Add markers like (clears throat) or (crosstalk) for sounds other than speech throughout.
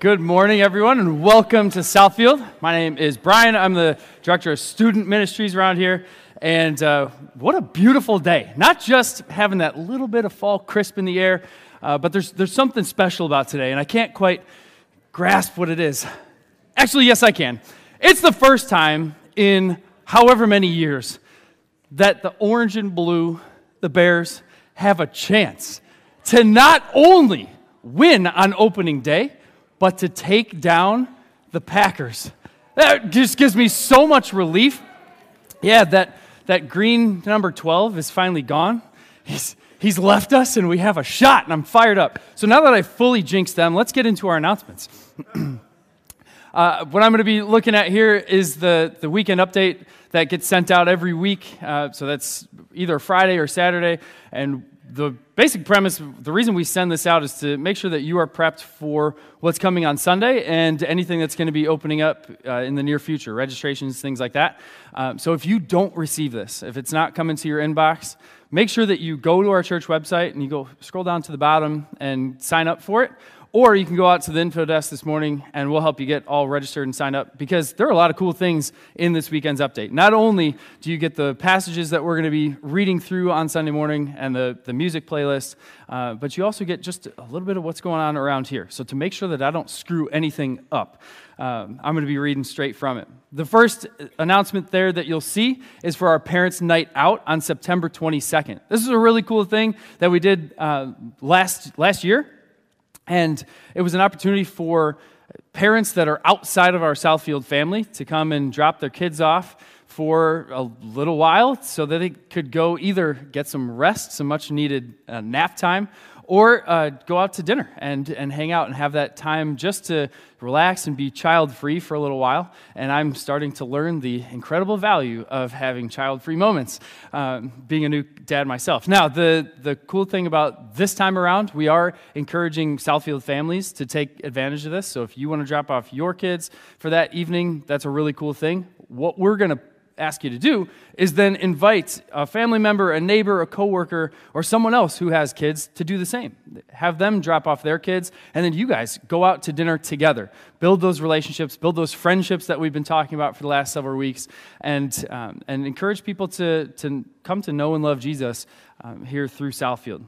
Good morning, everyone, and welcome to Southfield. My name is Brian. I'm the director of student ministries around here. And uh, what a beautiful day. Not just having that little bit of fall crisp in the air, uh, but there's, there's something special about today, and I can't quite grasp what it is. Actually, yes, I can. It's the first time in however many years that the orange and blue, the Bears, have a chance to not only win on opening day, but to take down the Packers. That just gives me so much relief. Yeah, that, that green number 12 is finally gone. He's, he's left us, and we have a shot, and I'm fired up. So now that I've fully jinxed them, let's get into our announcements. (clears throat) uh, what I'm going to be looking at here is the, the weekend update that gets sent out every week. Uh, so that's either Friday or Saturday. And the basic premise, the reason we send this out is to make sure that you are prepped for what's coming on Sunday and anything that's going to be opening up uh, in the near future, registrations, things like that. Um, so if you don't receive this, if it's not coming to your inbox, make sure that you go to our church website and you go scroll down to the bottom and sign up for it. Or you can go out to the info desk this morning and we'll help you get all registered and signed up because there are a lot of cool things in this weekend's update. Not only do you get the passages that we're going to be reading through on Sunday morning and the, the music playlist, uh, but you also get just a little bit of what's going on around here. So to make sure that I don't screw anything up, um, I'm going to be reading straight from it. The first announcement there that you'll see is for our Parents' Night Out on September 22nd. This is a really cool thing that we did uh, last, last year. And it was an opportunity for parents that are outside of our Southfield family to come and drop their kids off for a little while so that they could go either get some rest, some much needed uh, nap time, or uh, go out to dinner and, and hang out and have that time just to relax and be child free for a little while. And I'm starting to learn the incredible value of having child free moments, um, being a new dad myself. Now, the, the cool thing about this time around, we are encouraging Southfield families to take advantage of this. So if you want to drop off your kids for that evening, that's a really cool thing. What we're going to ask you to do is then invite a family member, a neighbor, a coworker, or someone else who has kids to do the same. Have them drop off their kids, and then you guys go out to dinner together. Build those relationships, build those friendships that we've been talking about for the last several weeks, and, um, and encourage people to, to come to know and love Jesus um, here through Southfield.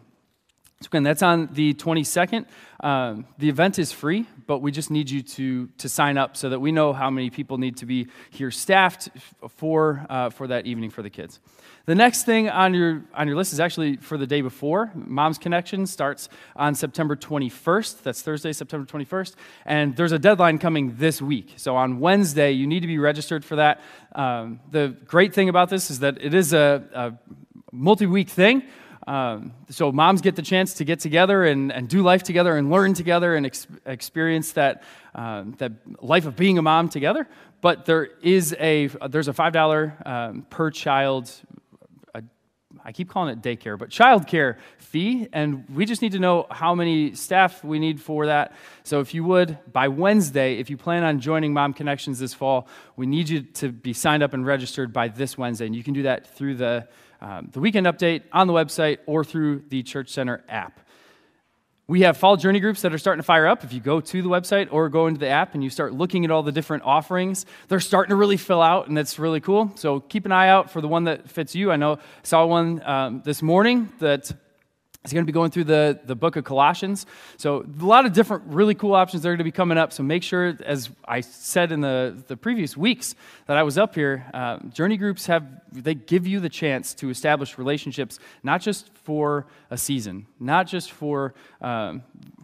So again, that's on the 22nd. Um, the event is free, but we just need you to, to sign up so that we know how many people need to be here staffed for, uh, for that evening for the kids. The next thing on your, on your list is actually for the day before. Mom's Connection starts on September 21st. That's Thursday, September 21st. And there's a deadline coming this week. So on Wednesday, you need to be registered for that. Um, the great thing about this is that it is a, a multi week thing. Um, so moms get the chance to get together and, and do life together and learn together and ex- experience that, uh, that life of being a mom together. But there is a, there's a $5 um, per child I keep calling it daycare, but childcare fee, and we just need to know how many staff we need for that. So if you would, by Wednesday, if you plan on joining Mom Connections this fall, we need you to be signed up and registered by this Wednesday, and you can do that through the um, the weekend update on the website or through the Church Center app. We have fall journey groups that are starting to fire up. If you go to the website or go into the app and you start looking at all the different offerings, they're starting to really fill out, and that's really cool. So keep an eye out for the one that fits you. I know saw one um, this morning that He's going to be going through the, the book of Colossians. So, a lot of different really cool options that are going to be coming up. So, make sure, as I said in the, the previous weeks that I was up here, uh, journey groups have, they give you the chance to establish relationships, not just for a season, not just for, um,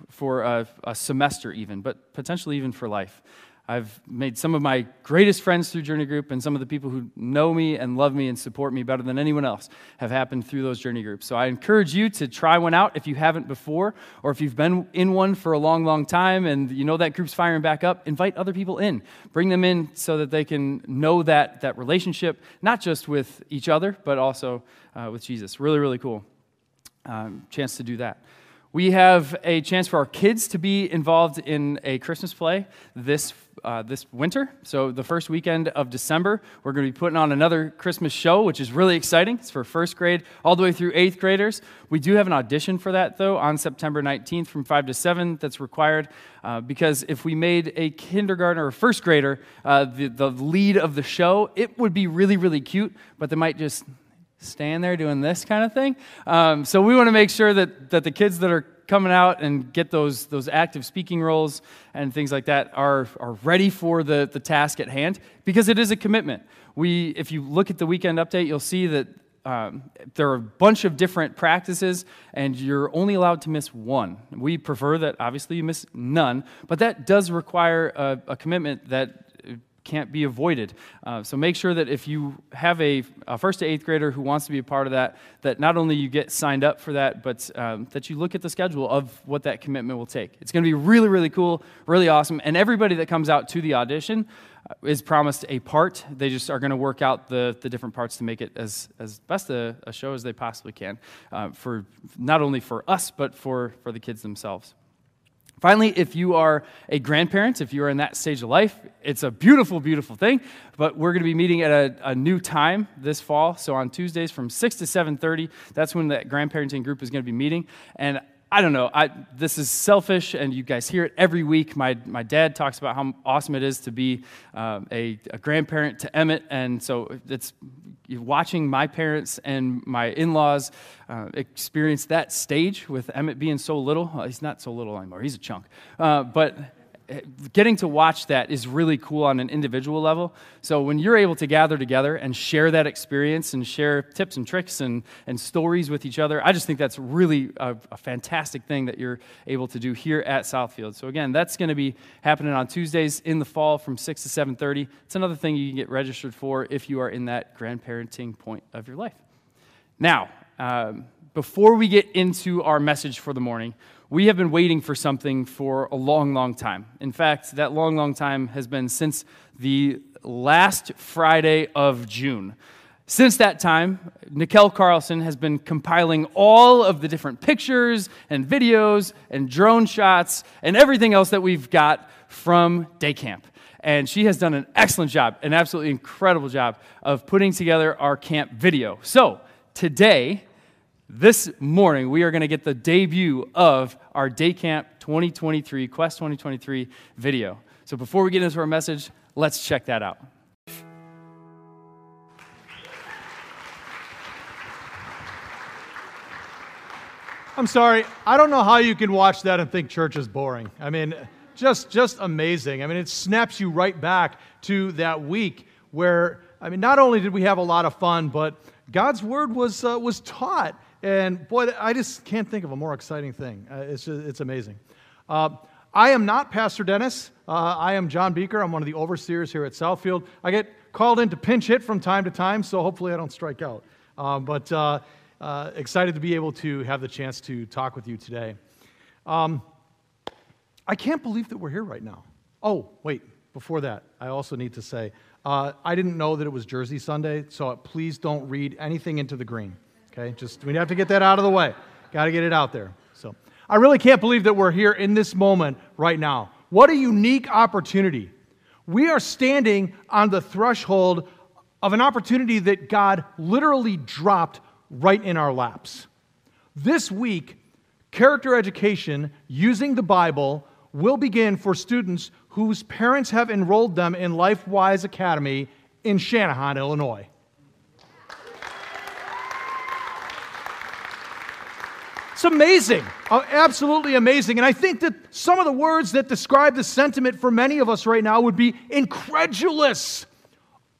for a, a semester, even, but potentially even for life. I've made some of my greatest friends through Journey Group, and some of the people who know me and love me and support me better than anyone else have happened through those Journey Groups. So I encourage you to try one out if you haven't before, or if you've been in one for a long, long time and you know that group's firing back up, invite other people in. Bring them in so that they can know that, that relationship, not just with each other, but also uh, with Jesus. Really, really cool um, chance to do that. We have a chance for our kids to be involved in a Christmas play this, uh, this winter. So, the first weekend of December, we're going to be putting on another Christmas show, which is really exciting. It's for first grade all the way through eighth graders. We do have an audition for that, though, on September 19th from 5 to 7 that's required. Uh, because if we made a kindergartner or first grader uh, the, the lead of the show, it would be really, really cute, but they might just stand there doing this kind of thing. Um, so we want to make sure that, that the kids that are coming out and get those, those active speaking roles and things like that are, are ready for the, the task at hand because it is a commitment. We, if you look at the weekend update, you'll see that um, there are a bunch of different practices, and you're only allowed to miss one. We prefer that obviously you miss none, but that does require a, a commitment that can't be avoided. Uh, so make sure that if you have a, a, first to eighth grader who wants to be a part of that, that not only you get signed up for that, but um, that you look at the schedule of what that commitment will take. It's going to be really, really cool, really awesome. And everybody that comes out to the audition uh, is promised a part. They just are going to work out the, the different parts to make it as, as best a, a show as they possibly can uh, for not only for us, but for, for the kids themselves. Finally, if you are a grandparent, if you are in that stage of life, it's a beautiful, beautiful thing. But we're going to be meeting at a, a, new time this fall. So on Tuesdays from 6 to 7.30, that's when that grandparenting group is going to be meeting. And I don't know, I, this is selfish, and you guys hear it every week. My, my dad talks about how awesome it is to be uh, a, a grandparent to Emmett. And so it's watching my parents and my in laws uh, experience that stage with Emmett being so little. Well, he's not so little anymore, he's a chunk. Uh, but getting to watch that is really cool on an individual level. So when you're able to gather together and share that experience and share tips and tricks and, and stories with each other, I just think that's really a, a fantastic thing that you're able to do here at Southfield. So again, that's going to be happening on Tuesdays in the fall from 6 to 7.30. It's another thing you can get registered for if you are in that grandparenting point of your life. Now, um, before we get into our message for the morning, we have been waiting for something for a long, long time. In fact, that long, long time has been since the last Friday of June. Since that time, Nicole Carlson has been compiling all of the different pictures and videos and drone shots and everything else that we've got from day camp. And she has done an excellent job, an absolutely incredible job of putting together our camp video. So, today, this morning, we are going to get the debut of our Day Camp 2023, Quest 2023 video. So before we get into our message, let's check that out. I'm sorry. I don't know how you can watch that and think church is boring. I mean, just just amazing. I mean, it snaps you right back to that week where I mean, not only did we have a lot of fun, but God's word was uh, was taught and boy, I just can't think of a more exciting thing. Uh, it's, just, it's amazing. Uh, I am not Pastor Dennis. Uh, I am John Beaker. I'm one of the overseers here at Southfield. I get called in to pinch hit from time to time, so hopefully I don't strike out. Um, but uh, uh, excited to be able to have the chance to talk with you today. Um, I can't believe that we're here right now. Oh, wait, before that, I also need to say uh, I didn't know that it was Jersey Sunday, so please don't read anything into the green. Okay, just we have to get that out of the way. Got to get it out there. So I really can't believe that we're here in this moment right now. What a unique opportunity. We are standing on the threshold of an opportunity that God literally dropped right in our laps. This week, character education using the Bible will begin for students whose parents have enrolled them in LifeWise Academy in Shanahan, Illinois. It's amazing, uh, absolutely amazing. And I think that some of the words that describe the sentiment for many of us right now would be incredulous,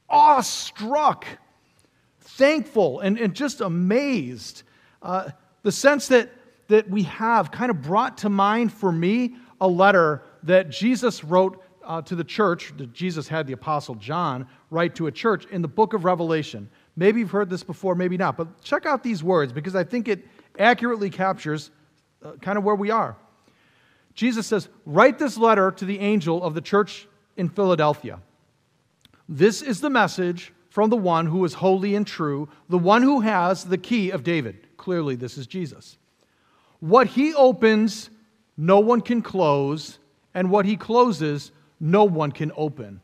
awestruck, thankful, and, and just amazed. Uh, the sense that, that we have kind of brought to mind for me a letter that Jesus wrote uh, to the church, that Jesus had the Apostle John write to a church in the book of Revelation. Maybe you've heard this before, maybe not, but check out these words because I think it accurately captures uh, kind of where we are. Jesus says, Write this letter to the angel of the church in Philadelphia. This is the message from the one who is holy and true, the one who has the key of David. Clearly, this is Jesus. What he opens, no one can close, and what he closes, no one can open.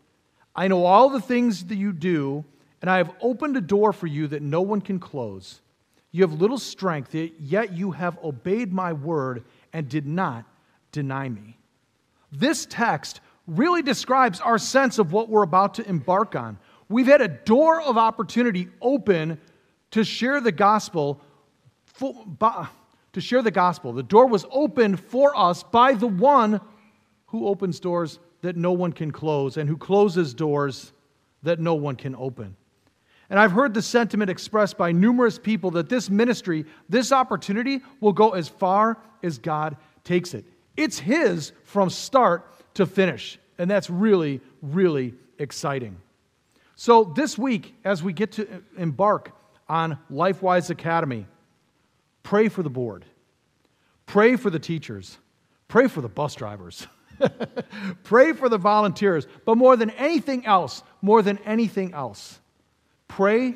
I know all the things that you do, and I have opened a door for you that no one can close. You have little strength, yet you have obeyed my word and did not deny me. This text really describes our sense of what we're about to embark on. We've had a door of opportunity open to share the gospel. To share the gospel. The door was opened for us by the one who opens doors that no one can close and who closes doors that no one can open. And I've heard the sentiment expressed by numerous people that this ministry, this opportunity, will go as far as God takes it. It's His from start to finish. And that's really, really exciting. So, this week, as we get to embark on LifeWise Academy, pray for the board, pray for the teachers, pray for the bus drivers, (laughs) pray for the volunteers, but more than anything else, more than anything else, pray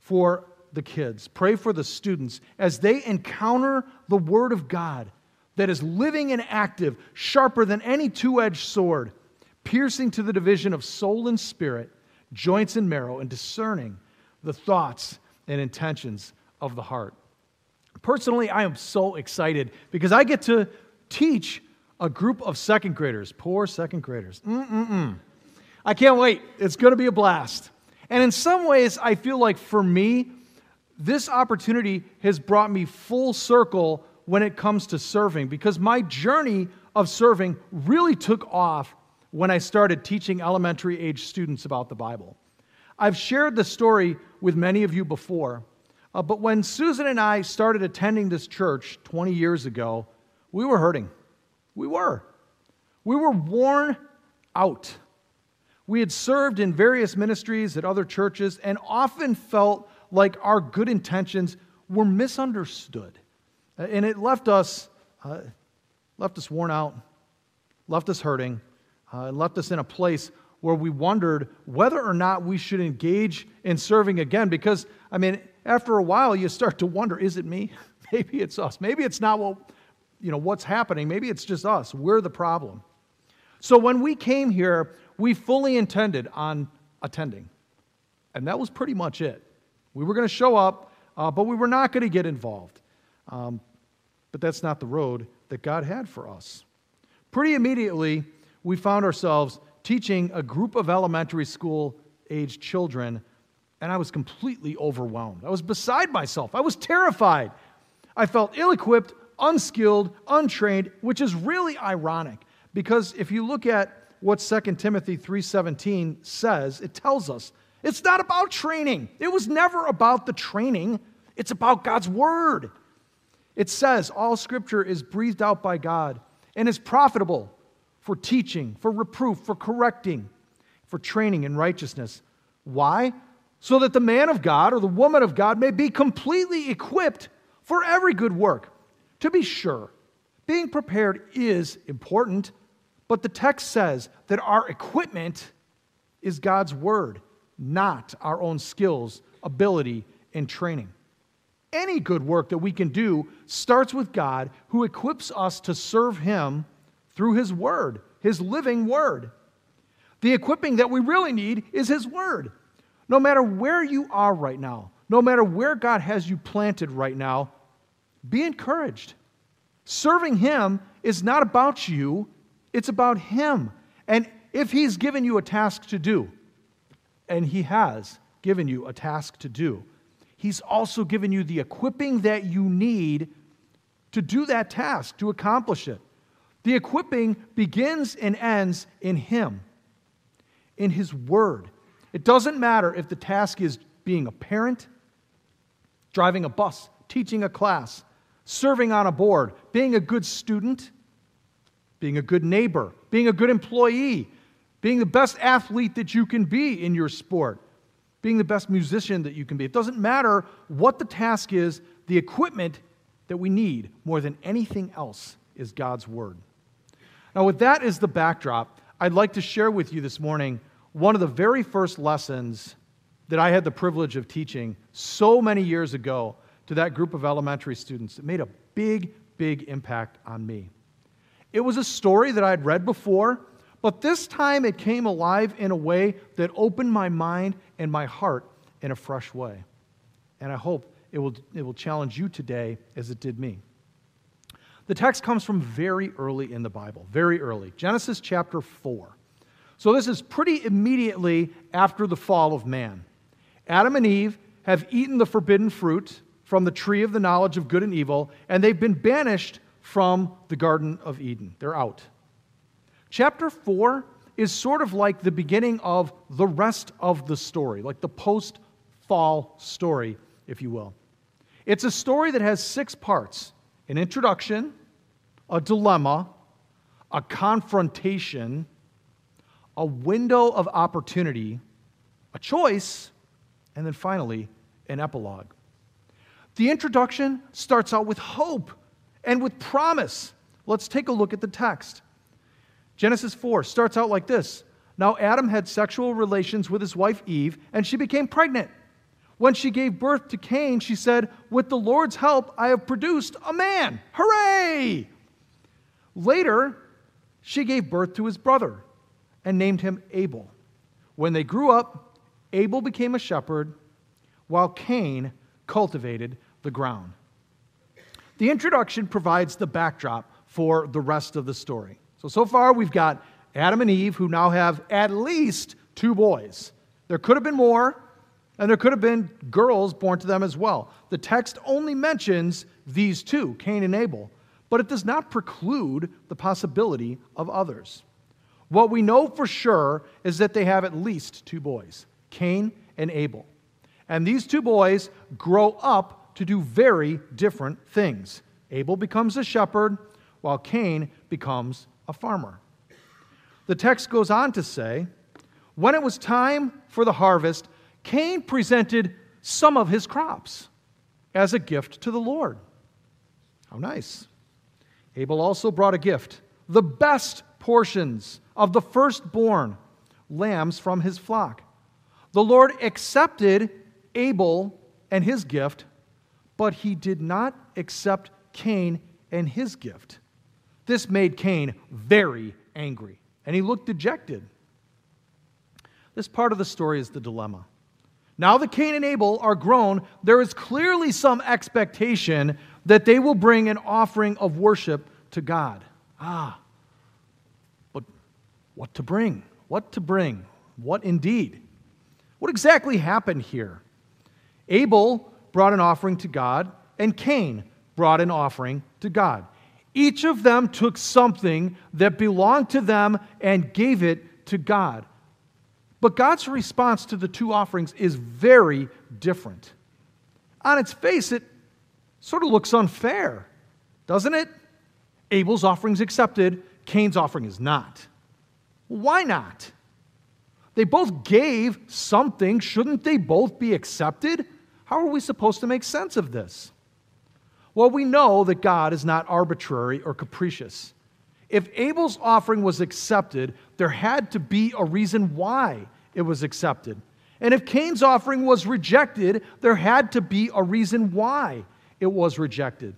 for the kids, pray for the students as they encounter the Word of God that is living and active, sharper than any two edged sword, piercing to the division of soul and spirit, joints and marrow, and discerning the thoughts and intentions of the heart. Personally, I am so excited because I get to teach a group of second graders, poor second graders. Mm-mm-mm. I can't wait. It's going to be a blast. And in some ways, I feel like for me, this opportunity has brought me full circle when it comes to serving because my journey of serving really took off when I started teaching elementary age students about the Bible. I've shared the story with many of you before, uh, but when Susan and I started attending this church 20 years ago, we were hurting. We were. We were worn out. We had served in various ministries at other churches and often felt like our good intentions were misunderstood. Uh, and it left us, uh, left us worn out, left us hurting, uh, left us in a place where we wondered whether or not we should engage in serving again. Because, I mean, after a while, you start to wonder is it me? (laughs) Maybe it's us. Maybe it's not what, you know, what's happening. Maybe it's just us. We're the problem. So when we came here, we fully intended on attending. And that was pretty much it. We were going to show up, uh, but we were not going to get involved. Um, but that's not the road that God had for us. Pretty immediately, we found ourselves teaching a group of elementary school age children, and I was completely overwhelmed. I was beside myself. I was terrified. I felt ill equipped, unskilled, untrained, which is really ironic because if you look at what 2 Timothy 3:17 says, it tells us it's not about training. It was never about the training. It's about God's word. It says all scripture is breathed out by God and is profitable for teaching, for reproof, for correcting, for training in righteousness. Why? So that the man of God or the woman of God may be completely equipped for every good work. To be sure, being prepared is important, but the text says that our equipment is God's word, not our own skills, ability, and training. Any good work that we can do starts with God who equips us to serve Him through His Word, His living Word. The equipping that we really need is His Word. No matter where you are right now, no matter where God has you planted right now, be encouraged. Serving Him is not about you, it's about Him. And if He's given you a task to do, and He has given you a task to do, He's also given you the equipping that you need to do that task, to accomplish it. The equipping begins and ends in Him, in His Word. It doesn't matter if the task is being a parent, driving a bus, teaching a class, serving on a board, being a good student, being a good neighbor, being a good employee, being the best athlete that you can be in your sport being the best musician that you can be. It doesn't matter what the task is, the equipment that we need more than anything else is God's Word. Now, with that as the backdrop, I'd like to share with you this morning one of the very first lessons that I had the privilege of teaching so many years ago to that group of elementary students. It made a big, big impact on me. It was a story that I'd read before, but this time it came alive in a way that opened my mind and my heart in a fresh way. And I hope it will, it will challenge you today as it did me. The text comes from very early in the Bible, very early, Genesis chapter 4. So this is pretty immediately after the fall of man. Adam and Eve have eaten the forbidden fruit from the tree of the knowledge of good and evil, and they've been banished from the Garden of Eden. They're out. Chapter 4 is sort of like the beginning of the rest of the story, like the post fall story, if you will. It's a story that has six parts an introduction, a dilemma, a confrontation, a window of opportunity, a choice, and then finally, an epilogue. The introduction starts out with hope and with promise. Let's take a look at the text. Genesis 4 starts out like this Now Adam had sexual relations with his wife Eve, and she became pregnant. When she gave birth to Cain, she said, With the Lord's help, I have produced a man. Hooray! Later, she gave birth to his brother and named him Abel. When they grew up, Abel became a shepherd, while Cain cultivated the ground. The introduction provides the backdrop for the rest of the story. So, so far we've got Adam and Eve who now have at least two boys. There could have been more, and there could have been girls born to them as well. The text only mentions these two, Cain and Abel, but it does not preclude the possibility of others. What we know for sure is that they have at least two boys, Cain and Abel. And these two boys grow up to do very different things. Abel becomes a shepherd, while Cain becomes a farmer. The text goes on to say, when it was time for the harvest, Cain presented some of his crops as a gift to the Lord. How nice. Abel also brought a gift, the best portions of the firstborn lambs from his flock. The Lord accepted Abel and his gift, but he did not accept Cain and his gift. This made Cain very angry, and he looked dejected. This part of the story is the dilemma. Now that Cain and Abel are grown, there is clearly some expectation that they will bring an offering of worship to God. Ah, but what to bring? What to bring? What indeed? What exactly happened here? Abel brought an offering to God, and Cain brought an offering to God. Each of them took something that belonged to them and gave it to God. But God's response to the two offerings is very different. On its face, it sort of looks unfair, doesn't it? Abel's offering is accepted, Cain's offering is not. Why not? They both gave something. Shouldn't they both be accepted? How are we supposed to make sense of this? Well, we know that God is not arbitrary or capricious. If Abel's offering was accepted, there had to be a reason why it was accepted. And if Cain's offering was rejected, there had to be a reason why it was rejected.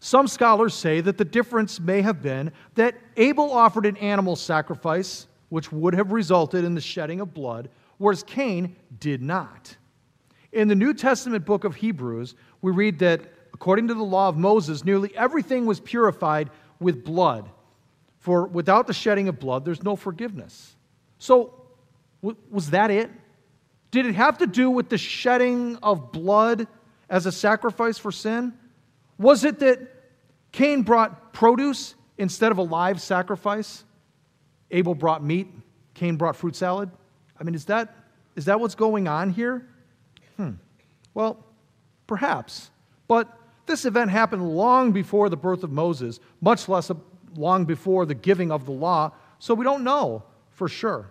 Some scholars say that the difference may have been that Abel offered an animal sacrifice, which would have resulted in the shedding of blood, whereas Cain did not. In the New Testament book of Hebrews, we read that according to the law of Moses, nearly everything was purified with blood. For without the shedding of blood, there's no forgiveness. So, was that it? Did it have to do with the shedding of blood as a sacrifice for sin? Was it that Cain brought produce instead of a live sacrifice? Abel brought meat, Cain brought fruit salad? I mean, is that, is that what's going on here? Hmm. Well, perhaps. But this event happened long before the birth of Moses, much less long before the giving of the law, so we don't know for sure.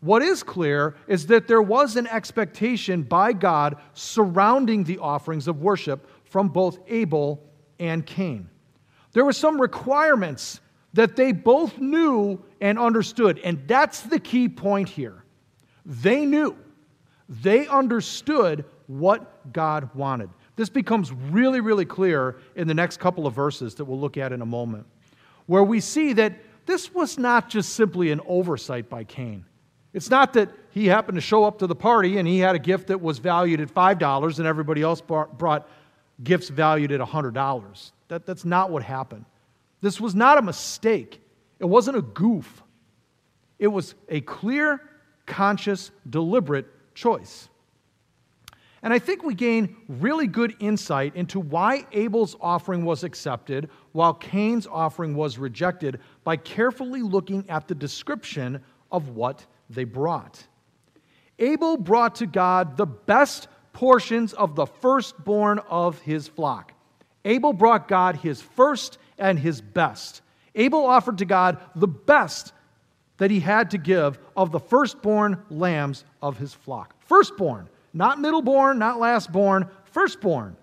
What is clear is that there was an expectation by God surrounding the offerings of worship from both Abel and Cain. There were some requirements that they both knew and understood, and that's the key point here. They knew they understood what God wanted. This becomes really, really clear in the next couple of verses that we'll look at in a moment, where we see that this was not just simply an oversight by Cain. It's not that he happened to show up to the party and he had a gift that was valued at $5 and everybody else brought gifts valued at $100. That, that's not what happened. This was not a mistake, it wasn't a goof. It was a clear, conscious, deliberate choice. And I think we gain really good insight into why Abel's offering was accepted while Cain's offering was rejected by carefully looking at the description of what they brought. Abel brought to God the best portions of the firstborn of his flock. Abel brought God his first and his best. Abel offered to God the best that he had to give of the firstborn lambs of his flock. Firstborn, not middleborn, not lastborn, firstborn.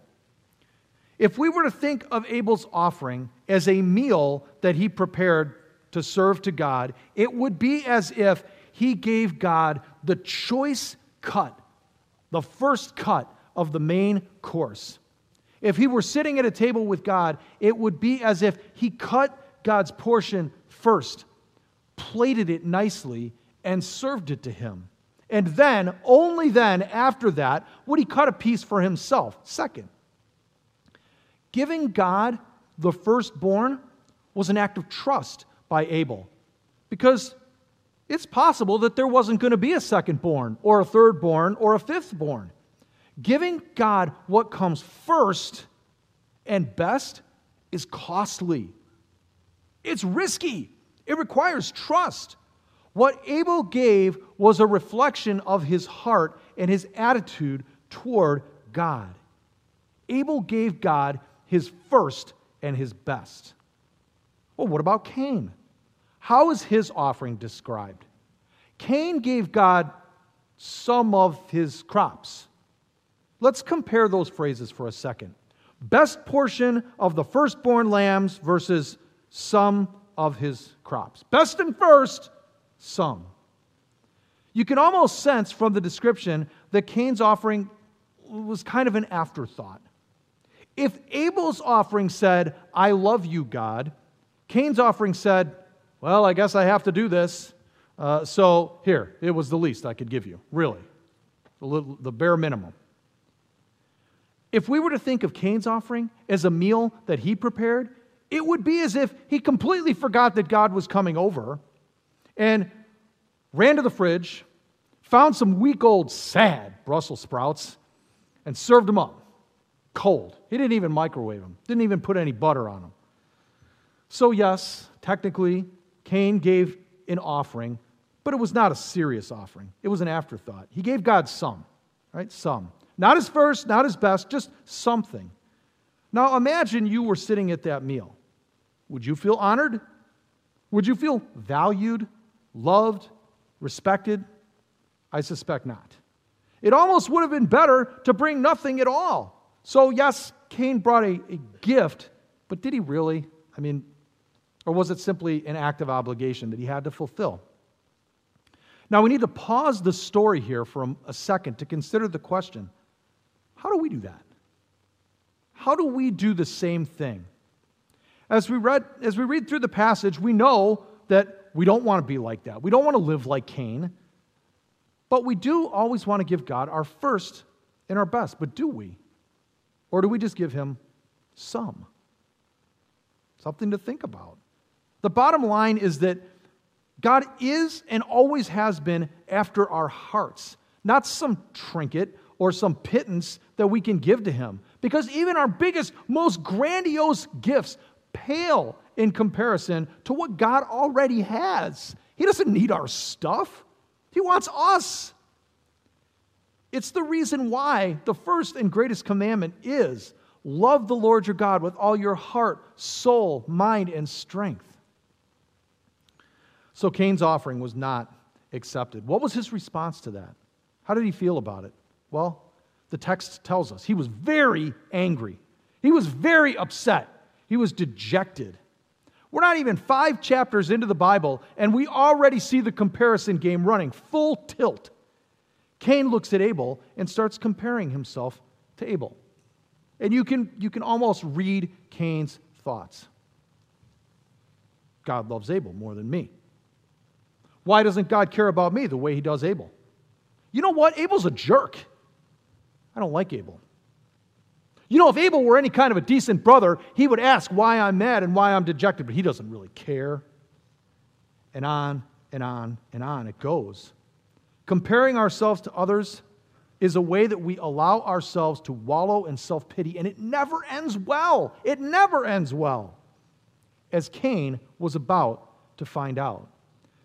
If we were to think of Abel's offering as a meal that he prepared to serve to God, it would be as if he gave God the choice cut, the first cut of the main course. If he were sitting at a table with God, it would be as if he cut God's portion first, plated it nicely, and served it to him. And then, only then, after that, would he cut a piece for himself. Second, giving God the firstborn was an act of trust by Abel because it's possible that there wasn't going to be a second-born or a third-born or a fifth-born. Giving God what comes first and best is costly. It's risky. It requires trust. What Abel gave was a reflection of his heart and his attitude toward God. Abel gave God his first and his best. Well, what about Cain? How is his offering described? Cain gave God some of his crops. Let's compare those phrases for a second. Best portion of the firstborn lambs versus some of his crops. Best and first, some. You can almost sense from the description that Cain's offering was kind of an afterthought. If Abel's offering said, I love you, God, Cain's offering said, Well, I guess I have to do this. Uh, so here, it was the least I could give you, really, the, little, the bare minimum. If we were to think of Cain's offering as a meal that he prepared, it would be as if he completely forgot that God was coming over and ran to the fridge, found some week old, sad Brussels sprouts, and served them up cold. He didn't even microwave them, didn't even put any butter on them. So, yes, technically, Cain gave an offering, but it was not a serious offering. It was an afterthought. He gave God some, right? Some. Not his first, not his best, just something. Now imagine you were sitting at that meal. Would you feel honored? Would you feel valued, loved, respected? I suspect not. It almost would have been better to bring nothing at all. So, yes, Cain brought a, a gift, but did he really? I mean, or was it simply an act of obligation that he had to fulfill? Now, we need to pause the story here for a second to consider the question how do we do that? How do we do the same thing? As we, read, as we read through the passage, we know that we don't want to be like that. We don't want to live like Cain. But we do always want to give God our first and our best. But do we? Or do we just give him some? Something to think about. The bottom line is that God is and always has been after our hearts, not some trinket or some pittance that we can give to Him. Because even our biggest, most grandiose gifts pale in comparison to what God already has. He doesn't need our stuff, He wants us. It's the reason why the first and greatest commandment is love the Lord your God with all your heart, soul, mind, and strength. So Cain's offering was not accepted. What was his response to that? How did he feel about it? Well, the text tells us he was very angry. He was very upset. He was dejected. We're not even five chapters into the Bible, and we already see the comparison game running full tilt. Cain looks at Abel and starts comparing himself to Abel. And you can, you can almost read Cain's thoughts. God loves Abel more than me. Why doesn't God care about me the way he does Abel? You know what? Abel's a jerk. I don't like Abel. You know, if Abel were any kind of a decent brother, he would ask why I'm mad and why I'm dejected, but he doesn't really care. And on and on and on it goes. Comparing ourselves to others is a way that we allow ourselves to wallow in self pity, and it never ends well. It never ends well, as Cain was about to find out.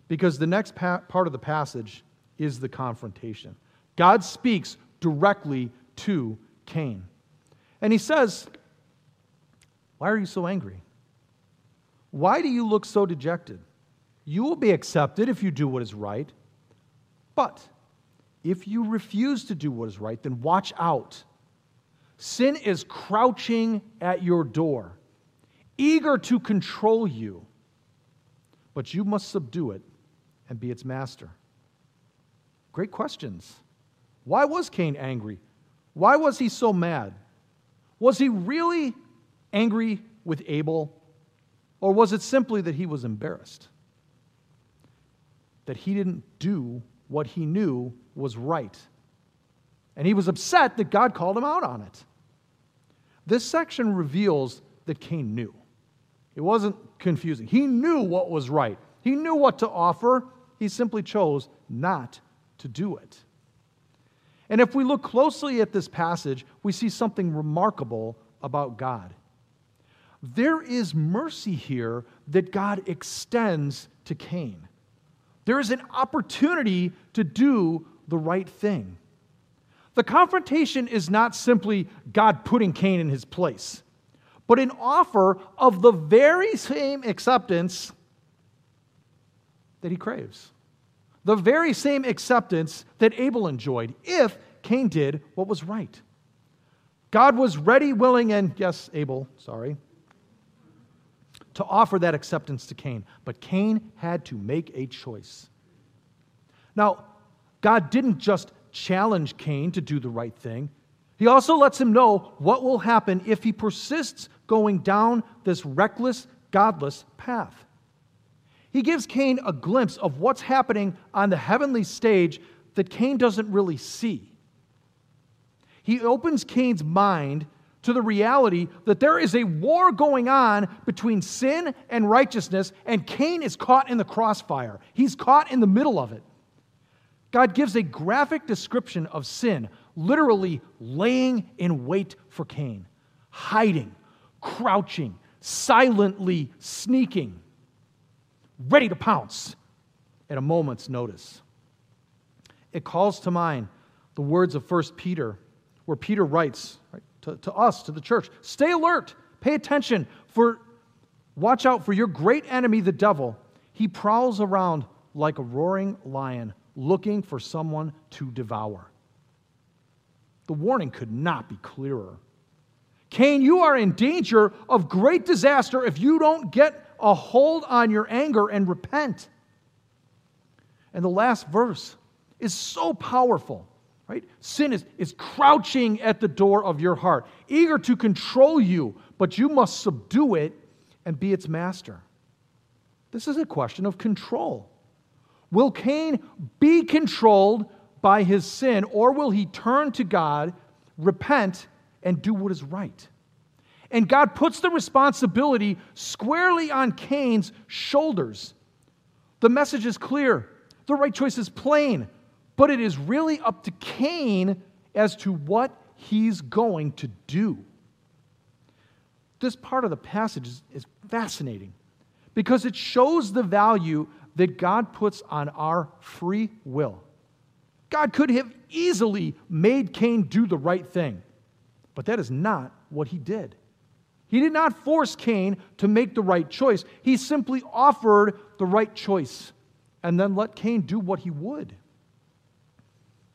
Because the next pa- part of the passage is the confrontation. God speaks directly to Cain. And he says, Why are you so angry? Why do you look so dejected? You will be accepted if you do what is right. But if you refuse to do what is right, then watch out. Sin is crouching at your door, eager to control you, but you must subdue it and be its master. Great questions. Why was Cain angry? Why was he so mad? Was he really angry with Abel? Or was it simply that he was embarrassed? That he didn't do what he knew was right. And he was upset that God called him out on it. This section reveals that Cain knew. It wasn't confusing. He knew what was right, he knew what to offer. He simply chose not to do it. And if we look closely at this passage, we see something remarkable about God. There is mercy here that God extends to Cain. There is an opportunity to do the right thing. The confrontation is not simply God putting Cain in his place, but an offer of the very same acceptance that he craves the very same acceptance that Abel enjoyed if Cain did what was right. God was ready, willing, and yes, Abel, sorry, to offer that acceptance to Cain. But Cain had to make a choice. Now, God didn't just challenge Cain to do the right thing, He also lets him know what will happen if he persists going down this reckless, godless path. He gives Cain a glimpse of what's happening on the heavenly stage that Cain doesn't really see. He opens Cain's mind to the reality that there is a war going on between sin and righteousness, and Cain is caught in the crossfire. He's caught in the middle of it. God gives a graphic description of sin, literally laying in wait for Cain, hiding, crouching, silently sneaking ready to pounce at a moment's notice. It calls to mind the words of 1 Peter, where Peter writes right, to, to us, to the church stay alert, pay attention, for watch out for your great enemy, the devil. He prowls around like a roaring lion, looking for someone to devour. The warning could not be clearer. Cain, you are in danger of great disaster if you don't get a hold on your anger and repent. And the last verse is so powerful, right? Sin is, is crouching at the door of your heart, eager to control you, but you must subdue it and be its master. This is a question of control. Will Cain be controlled by his sin, or will he turn to God, repent, and do what is right? And God puts the responsibility squarely on Cain's shoulders. The message is clear, the right choice is plain, but it is really up to Cain as to what he's going to do. This part of the passage is, is fascinating because it shows the value that God puts on our free will. God could have easily made Cain do the right thing, but that is not what he did. He did not force Cain to make the right choice. He simply offered the right choice and then let Cain do what he would.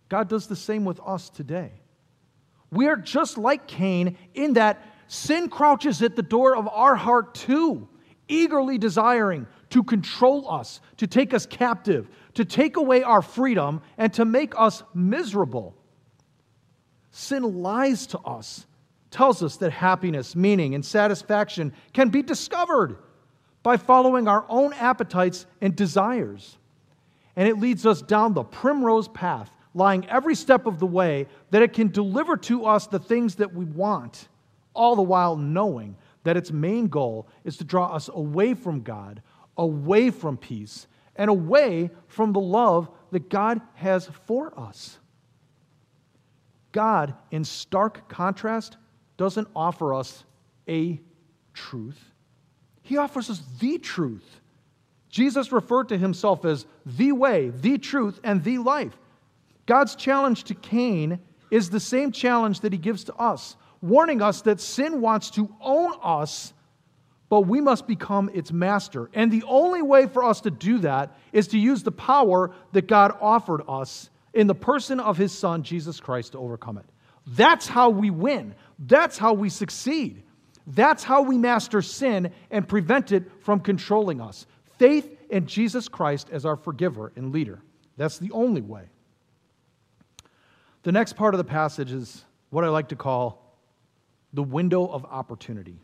God does the same with us today. We are just like Cain in that sin crouches at the door of our heart too, eagerly desiring to control us, to take us captive, to take away our freedom, and to make us miserable. Sin lies to us tells us that happiness, meaning, and satisfaction can be discovered by following our own appetites and desires. And it leads us down the primrose path, lying every step of the way that it can deliver to us the things that we want, all the while knowing that its main goal is to draw us away from God, away from peace, and away from the love that God has for us. God, in stark contrast, doesn't offer us a truth, He offers us the truth. Jesus referred to himself as the way, the truth, and the life. God's challenge to Cain is the same challenge that he gives to us, warning us that sin wants to own us, but we must become its master. And the only way for us to do that is to use the power that God offered us in the person of his son, Jesus Christ, to overcome it. That's how we win. That's how we succeed. That's how we master sin and prevent it from controlling us. Faith in Jesus Christ as our forgiver and leader. That's the only way. The next part of the passage is what I like to call the window of opportunity.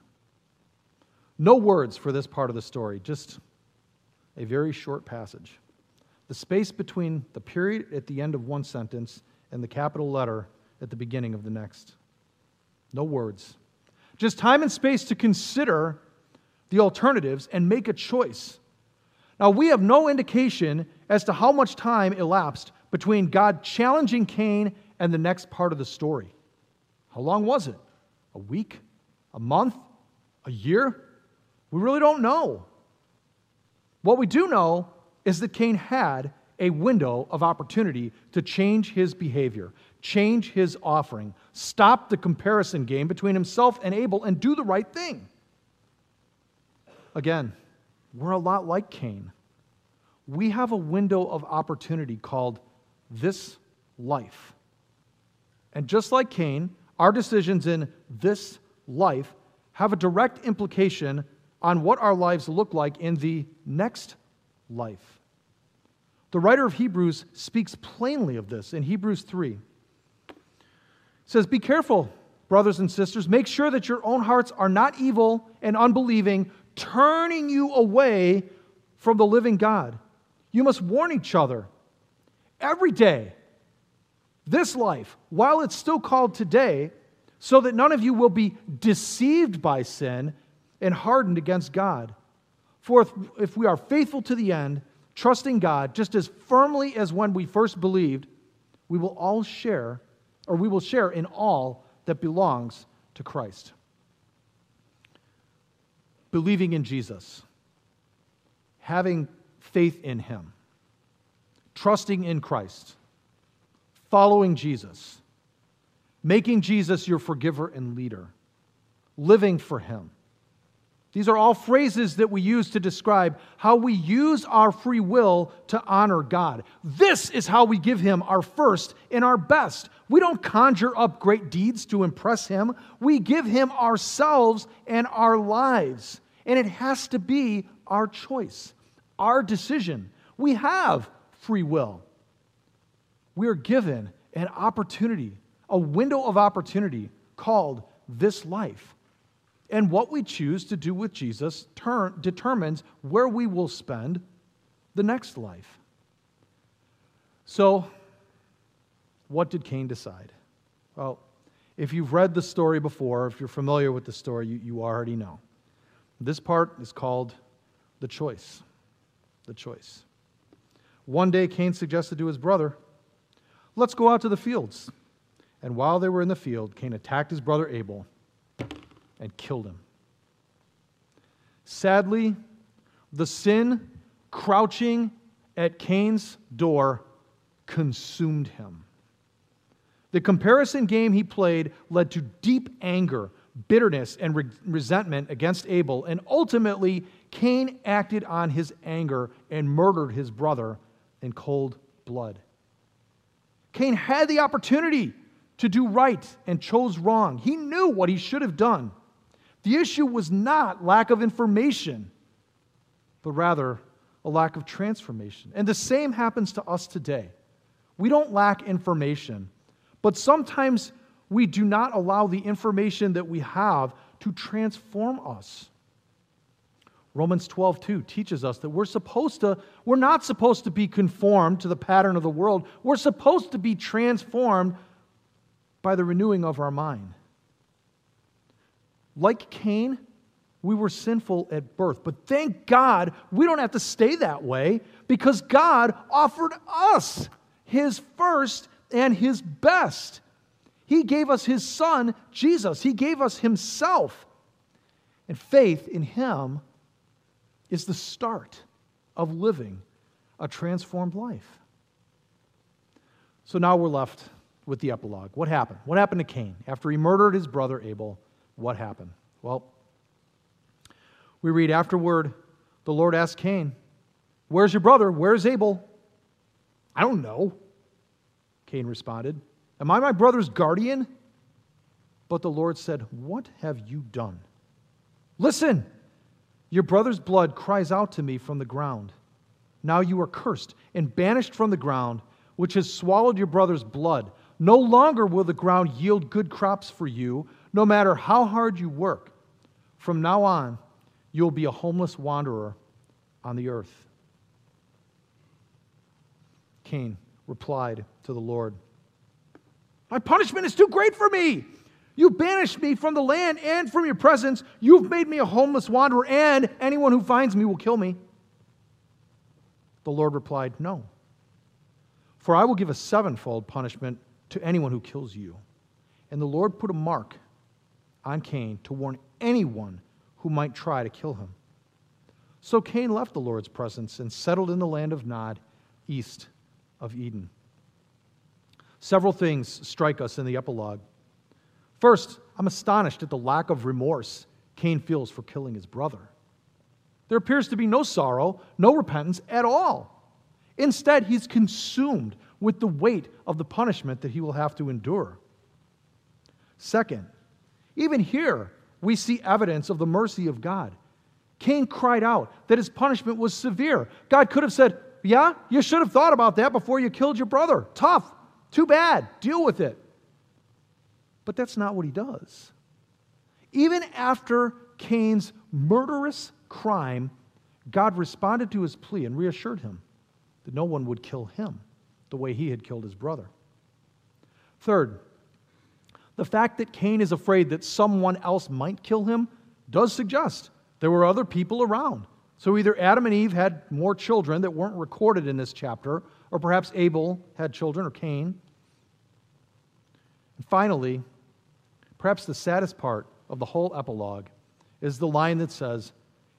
No words for this part of the story, just a very short passage. The space between the period at the end of one sentence and the capital letter at the beginning of the next. No words. Just time and space to consider the alternatives and make a choice. Now, we have no indication as to how much time elapsed between God challenging Cain and the next part of the story. How long was it? A week? A month? A year? We really don't know. What we do know is that Cain had a window of opportunity to change his behavior, change his offering, stop the comparison game between himself and Abel, and do the right thing. Again, we're a lot like Cain. We have a window of opportunity called this life. And just like Cain, our decisions in this life have a direct implication on what our lives look like in the next life. The writer of Hebrews speaks plainly of this in Hebrews 3 says, Be careful, brothers and sisters. Make sure that your own hearts are not evil and unbelieving, turning you away from the living God. You must warn each other every day, this life, while it's still called today, so that none of you will be deceived by sin and hardened against God. For if, if we are faithful to the end, trusting God just as firmly as when we first believed, we will all share or we will share in all that belongs to Christ. Believing in Jesus, having faith in Him, trusting in Christ, following Jesus, making Jesus your forgiver and leader, living for Him these are all phrases that we use to describe how we use our free will to honor God. This is how we give Him our first and our best. We don't conjure up great deeds to impress Him, we give Him ourselves and our lives. And it has to be our choice, our decision. We have free will. We are given an opportunity, a window of opportunity called this life. And what we choose to do with Jesus turn, determines where we will spend the next life. So, what did Cain decide? Well, if you've read the story before, if you're familiar with the story, you, you already know. This part is called the choice. The choice. One day, Cain suggested to his brother, Let's go out to the fields. And while they were in the field, Cain attacked his brother Abel and killed him. Sadly, the sin crouching at Cain's door consumed him. The comparison game he played led to deep anger, bitterness, and re- resentment against Abel, and ultimately, Cain acted on his anger and murdered his brother in cold blood. Cain had the opportunity to do right and chose wrong. He knew what he should have done. The issue was not lack of information, but rather a lack of transformation. And the same happens to us today. We don't lack information, but sometimes we do not allow the information that we have to transform us. Romans 12, 2 teaches us that we're supposed to, we're not supposed to be conformed to the pattern of the world. We're supposed to be transformed by the renewing of our mind. Like Cain, we were sinful at birth. But thank God we don't have to stay that way because God offered us His first and His best. He gave us His Son, Jesus. He gave us Himself. And faith in Him is the start of living a transformed life. So now we're left with the epilogue. What happened? What happened to Cain? After he murdered his brother Abel, what happened? Well, we read afterward, the Lord asked Cain, Where's your brother? Where's Abel? I don't know. Cain responded, Am I my brother's guardian? But the Lord said, What have you done? Listen, your brother's blood cries out to me from the ground. Now you are cursed and banished from the ground, which has swallowed your brother's blood. No longer will the ground yield good crops for you, no matter how hard you work. From now on, you will be a homeless wanderer on the earth. Cain replied to the Lord, My punishment is too great for me. You banished me from the land and from your presence. You've made me a homeless wanderer, and anyone who finds me will kill me. The Lord replied, No. For I will give a sevenfold punishment to anyone who kills you. And the Lord put a mark on Cain to warn anyone who might try to kill him. So Cain left the Lord's presence and settled in the land of Nod, east of Eden. Several things strike us in the epilogue. First, I'm astonished at the lack of remorse Cain feels for killing his brother. There appears to be no sorrow, no repentance at all. Instead, he's consumed with the weight of the punishment that he will have to endure. Second, even here, we see evidence of the mercy of God. Cain cried out that his punishment was severe. God could have said, Yeah, you should have thought about that before you killed your brother. Tough. Too bad. Deal with it. But that's not what he does. Even after Cain's murderous crime, God responded to his plea and reassured him that no one would kill him the way he had killed his brother. Third, the fact that Cain is afraid that someone else might kill him does suggest there were other people around. So either Adam and Eve had more children that weren't recorded in this chapter, or perhaps Abel had children, or Cain. And finally, perhaps the saddest part of the whole epilogue is the line that says,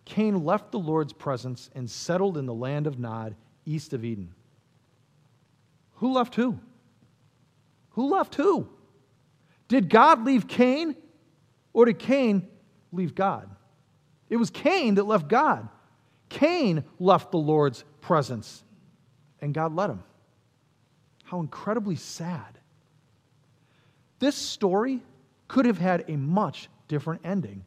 Cain left the Lord's presence and settled in the land of Nod, east of Eden. Who left who? Who left who? Did God leave Cain or did Cain leave God? It was Cain that left God. Cain left the Lord's presence and God let him. How incredibly sad. This story could have had a much different ending.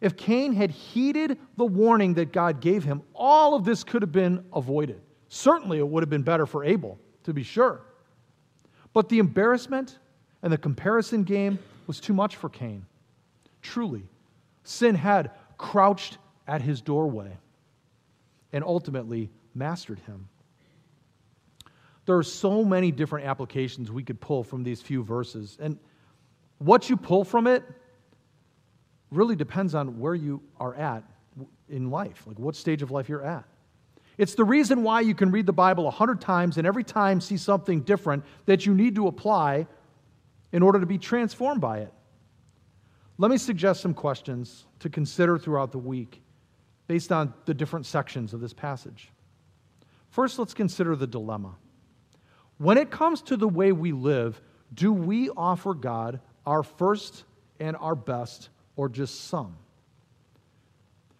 If Cain had heeded the warning that God gave him, all of this could have been avoided. Certainly, it would have been better for Abel, to be sure. But the embarrassment and the comparison game was too much for Cain. Truly, sin had crouched at his doorway and ultimately mastered him. There are so many different applications we could pull from these few verses. And what you pull from it really depends on where you are at in life, like what stage of life you're at. It's the reason why you can read the Bible a hundred times and every time see something different that you need to apply in order to be transformed by it. Let me suggest some questions to consider throughout the week based on the different sections of this passage. First, let's consider the dilemma. When it comes to the way we live, do we offer God our first and our best, or just some?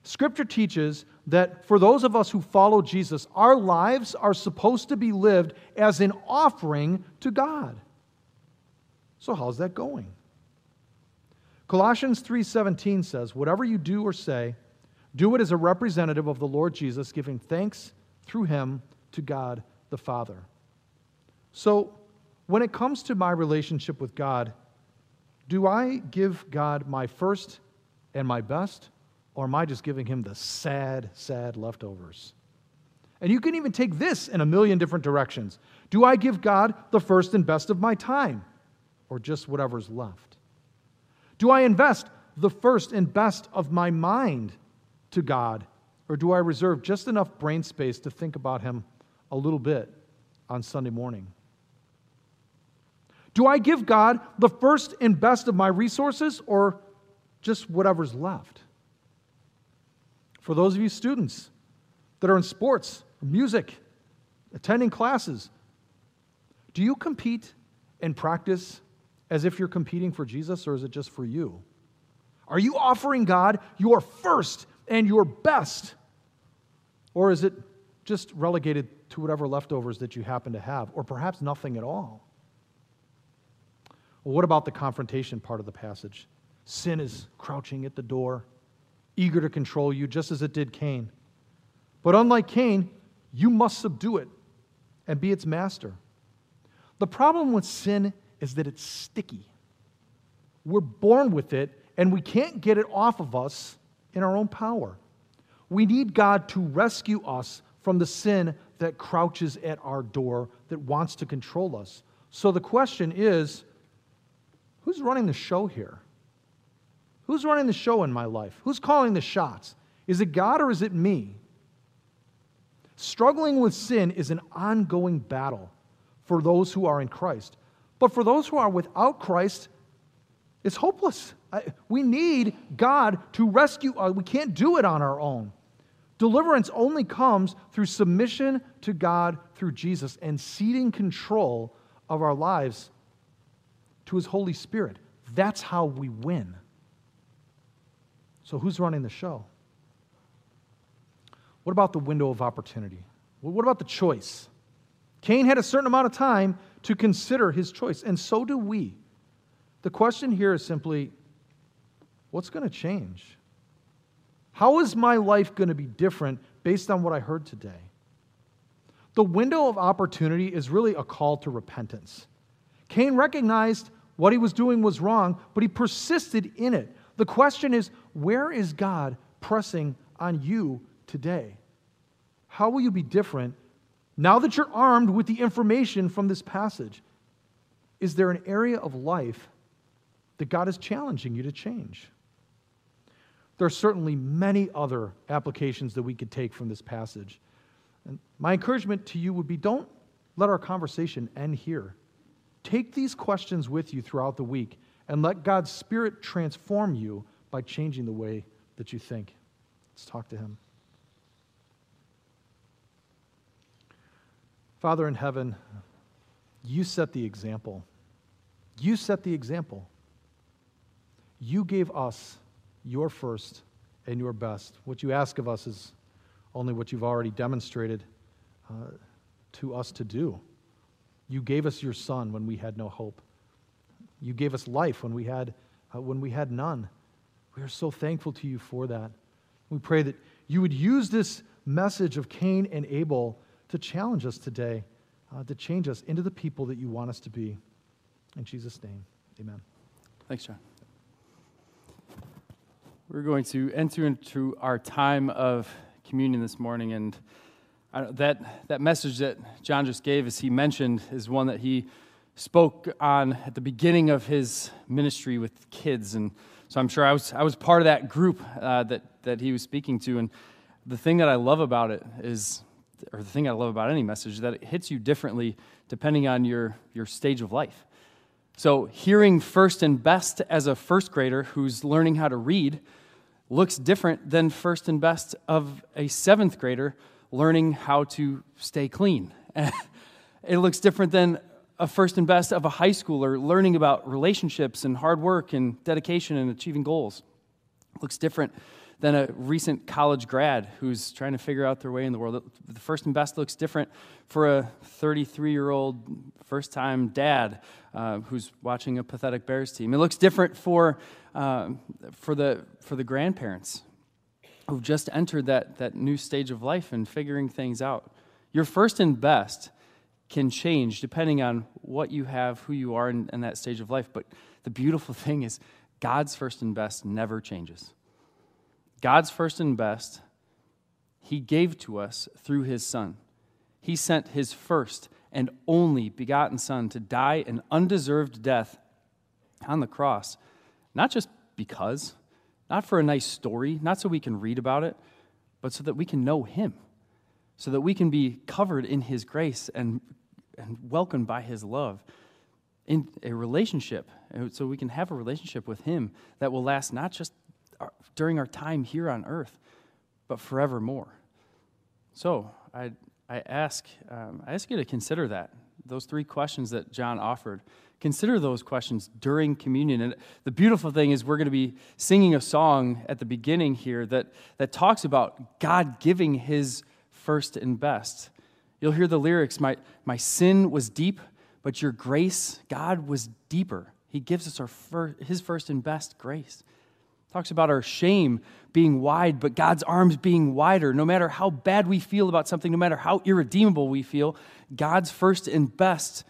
Scripture teaches that for those of us who follow Jesus, our lives are supposed to be lived as an offering to God. So how's that going? Colossians 3:17 says, "Whatever you do or say, do it as a representative of the Lord Jesus, giving thanks through him to God the Father." So, when it comes to my relationship with God, Do I give God my first and my best, or am I just giving him the sad, sad leftovers? And you can even take this in a million different directions. Do I give God the first and best of my time, or just whatever's left? Do I invest the first and best of my mind to God, or do I reserve just enough brain space to think about Him a little bit on Sunday morning? Do I give God the first and best of my resources or just whatever's left? For those of you students that are in sports, music, attending classes, do you compete and practice as if you're competing for Jesus or is it just for you? Are you offering God your first and your best? Or is it just relegated to whatever leftovers that you happen to have, or perhaps nothing at all? Well, what about the confrontation part of the passage? Sin is crouching at the door, eager to control you, just as it did Cain. But unlike Cain, you must subdue it and be its master. The problem with sin is that it's sticky. We're born with it, and we can't get it off of us in our own power. We need God to rescue us from the sin that crouches at our door that wants to control us. So the question is Who's running the show here? Who's running the show in my life? Who's calling the shots? Is it God or is it me? Struggling with sin is an ongoing battle for those who are in Christ. But for those who are without Christ, it's hopeless. we need God to rescue us. We can't do it on our own. Deliverance only comes through submission to God through Jesus and ceding control of our lives to His Holy Spirit. That's how we win. So, who's running the show? What about the window of opportunity? What about the choice? Cain had a certain amount of time to consider his choice, and so do we. The question here is simply what's going to change? How is my life going to be different based on what I heard today? The window of opportunity is really a call to repentance. Cain recognized what he was doing was wrong, but he persisted in it. The question is where is God pressing on you today? How will you be different now that you're armed with the information from this passage? Is there an area of life that God is challenging you to change? There are certainly many other applications that we could take from this passage. And my encouragement to you would be don't let our conversation end here. Take these questions with you throughout the week and let God's Spirit transform you by changing the way that you think. Let's talk to Him. Father in heaven, you set the example. You set the example. You gave us your first and your best. What you ask of us is only what you've already demonstrated uh, to us to do. You gave us your son when we had no hope. You gave us life when we had, uh, when we had none. We are so thankful to you for that. We pray that you would use this message of Cain and Abel to challenge us today, uh, to change us into the people that you want us to be. In Jesus' name, amen. Thanks, John. We're going to enter into our time of communion this morning, and that, that message that John just gave, as he mentioned, is one that he spoke on at the beginning of his ministry with kids. And so I'm sure I was, I was part of that group uh, that, that he was speaking to. And the thing that I love about it is, or the thing I love about any message, is that it hits you differently depending on your, your stage of life. So hearing first and best as a first grader who's learning how to read looks different than first and best of a seventh grader learning how to stay clean. (laughs) it looks different than a first and best of a high schooler learning about relationships and hard work and dedication and achieving goals. It looks different than a recent college grad who's trying to figure out their way in the world. The first and best looks different for a 33 year old first time dad uh, who's watching a pathetic Bears team. It looks different for, uh, for, the, for the grandparents who've just entered that, that new stage of life and figuring things out. Your first and best can change depending on what you have, who you are in, in that stage of life. But the beautiful (laughs) thing is God's first and best never changes. God's first and best, He gave to us through His Son. He sent His first and only begotten Son to die an undeserved death on the cross, not just because, not for a nice story, not so we can read about it, but so that we can know Him, so that we can be covered in His grace and, and welcomed by His love in a relationship, so we can have a relationship with Him that will last not just during our time here on earth, but forevermore. So I, I, ask, um, I ask you to consider that, those three questions that John offered. Consider those questions during communion. And the beautiful thing is, we're going to be singing a song at the beginning here that, that talks about God giving His first and best. You'll hear the lyrics My, my sin was deep but your grace, God was deeper. He gives us our his first and best grace. Talks about our shame being wide, but God's arms being wider. No matter how bad we feel about something, no matter how irredeemable we feel, God's first and best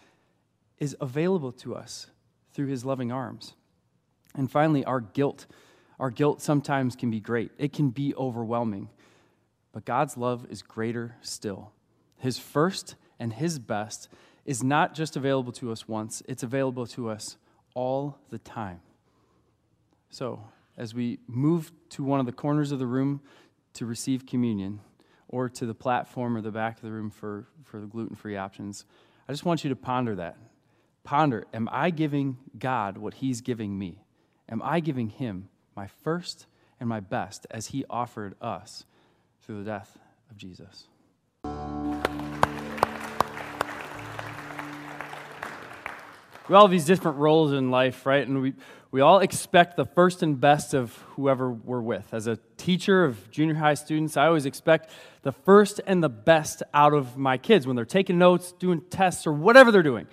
is available to us through his loving arms. And finally, our guilt. Our guilt sometimes can be great, it can be overwhelming. But God's love is greater still. His first and his best is not just available to us once, it's available to us all the time. So, as we move to one of the corners of the room to receive communion, or to the platform or the back of the room for, for the gluten free options, I just want you to ponder that. Ponder, am I giving God what He's giving me? Am I giving Him my first and my best as He offered us through the death of Jesus? We all have these different roles in life, right? And we, we all expect the first and best of whoever we're with. As a teacher of junior high students, I always expect the first and the best out of my kids when they're taking notes, doing tests, or whatever they're doing.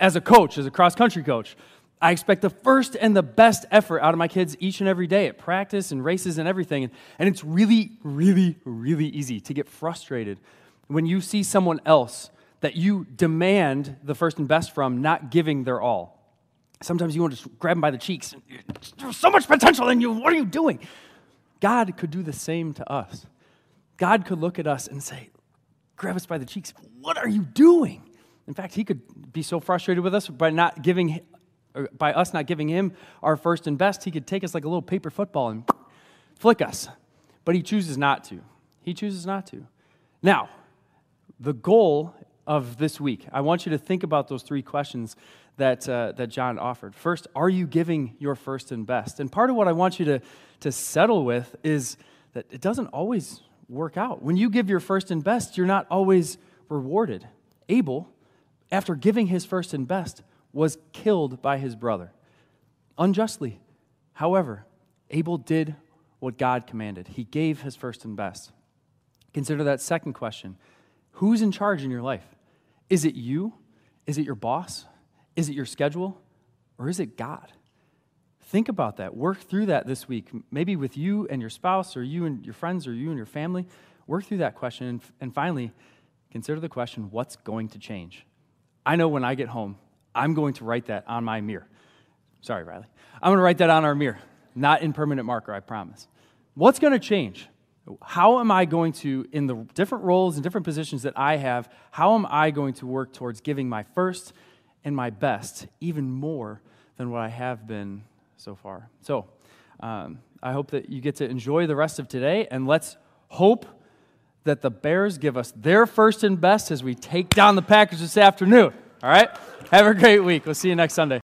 As a coach, as a cross country coach, I expect the first and the best effort out of my kids each and every day at practice and races and everything. And, and it's really, really, really easy to get frustrated when you see someone else that you demand the first and best from, not giving their all. Sometimes you want to just grab them by the cheeks. There's so much potential in you. What are you doing? God could do the same to us. God could look at us and say, grab us by the cheeks. What are you doing? In fact, he could be so frustrated with us by not giving, by us not giving him our first and best. He could take us like a little paper football and flick us. But he chooses not to. He chooses not to. Now, the goal of this week, I want you to think about those three questions that, uh, that John offered. First, are you giving your first and best? And part of what I want you to, to settle with is that it doesn't always work out. When you give your first and best, you're not always rewarded. Abel, after giving his first and best, was killed by his brother unjustly. However, Abel did what God commanded, he gave his first and best. Consider that second question Who's in charge in your life? Is it you? Is it your boss? Is it your schedule? Or is it God? Think about that. Work through that this week, maybe with you and your spouse, or you and your friends, or you and your family. Work through that question. And finally, consider the question what's going to change? I know when I get home, I'm going to write that on my mirror. Sorry, Riley. I'm going to write that on our mirror, not in permanent marker, I promise. What's going to change? How am I going to, in the different roles and different positions that I have, how am I going to work towards giving my first and my best even more than what I have been so far? So, um, I hope that you get to enjoy the rest of today, and let's hope that the Bears give us their first and best as we take down the Packers this afternoon. All right? Have a great week. We'll see you next Sunday.